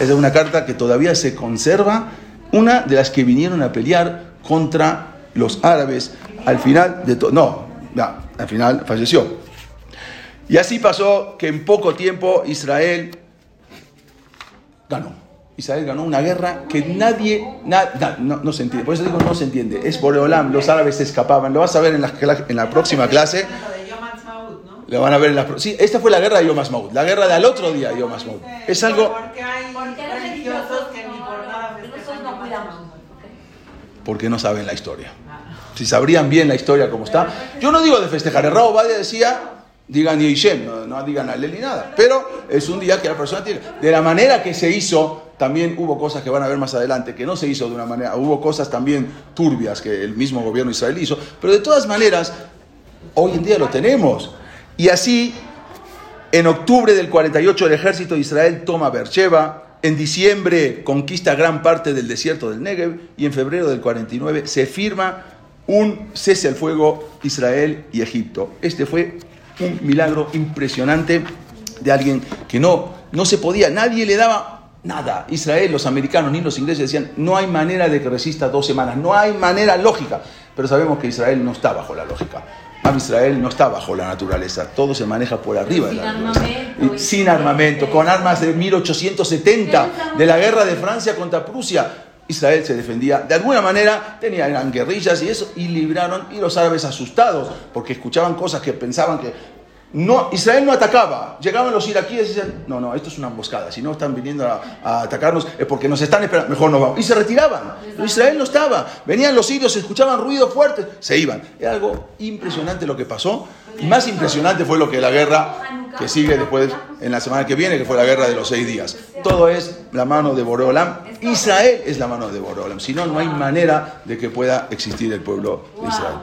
Esa es una carta que todavía se conserva, una de las que vinieron a pelear contra los árabes al final de todo. No, al final falleció. Y así pasó que en poco tiempo Israel ganó. Israel ganó una guerra que nadie, no, se entiende. Por eso digo no se entiende. Es Boreolam, los árabes se escapaban. Lo vas a ver en la, en la próxima clase. Lo van a ver en la Sí, esta fue la guerra de Yom Ha'atzmaut, la guerra del otro día de Yom Ha'atzmaut. Es algo... Porque no saben la historia. Si sabrían bien la historia como está. Yo no digo de festejar. El Rao Badia decía, digan Yishem, no, no digan Alel ni nada. Pero es un día que la persona tiene. De la manera que se hizo también hubo cosas que van a ver más adelante, que no se hizo de una manera, hubo cosas también turbias que el mismo gobierno israelí hizo, pero de todas maneras, hoy en día lo tenemos. Y así, en octubre del 48 el ejército de Israel toma Beersheba, en diciembre conquista gran parte del desierto del Negev y en febrero del 49 se firma un cese al fuego Israel y Egipto. Este fue un milagro impresionante de alguien que no, no se podía, nadie le daba nada. Israel, los americanos ni los ingleses decían, no hay manera de que resista dos semanas, no hay manera lógica. Pero sabemos que Israel no está bajo la lógica. Am Israel no está bajo la naturaleza, todo se maneja por arriba de la Sin naturaleza. armamento, sin armamento, con armas de 1870, de la guerra de Francia contra Prusia. Israel se defendía, de alguna manera tenían guerrillas y eso, y libraron, y los árabes asustados, porque escuchaban cosas que pensaban que no, Israel no atacaba, llegaban los iraquíes y decían, no, no, esto es una emboscada, si no están viniendo a, atacarnos es porque nos están esperando, mejor no vamos. Y se retiraban, pero Israel no estaba, venían los sirios, escuchaban ruidos fuertes, se iban. Era algo impresionante lo que pasó, y más impresionante fue lo que la guerra que sigue después en la semana que viene, que fue la guerra de los seis días. Todo es la mano de Boreolam. Israel es la mano de Boreolam. Si no, no hay manera de que pueda existir el pueblo de Israel.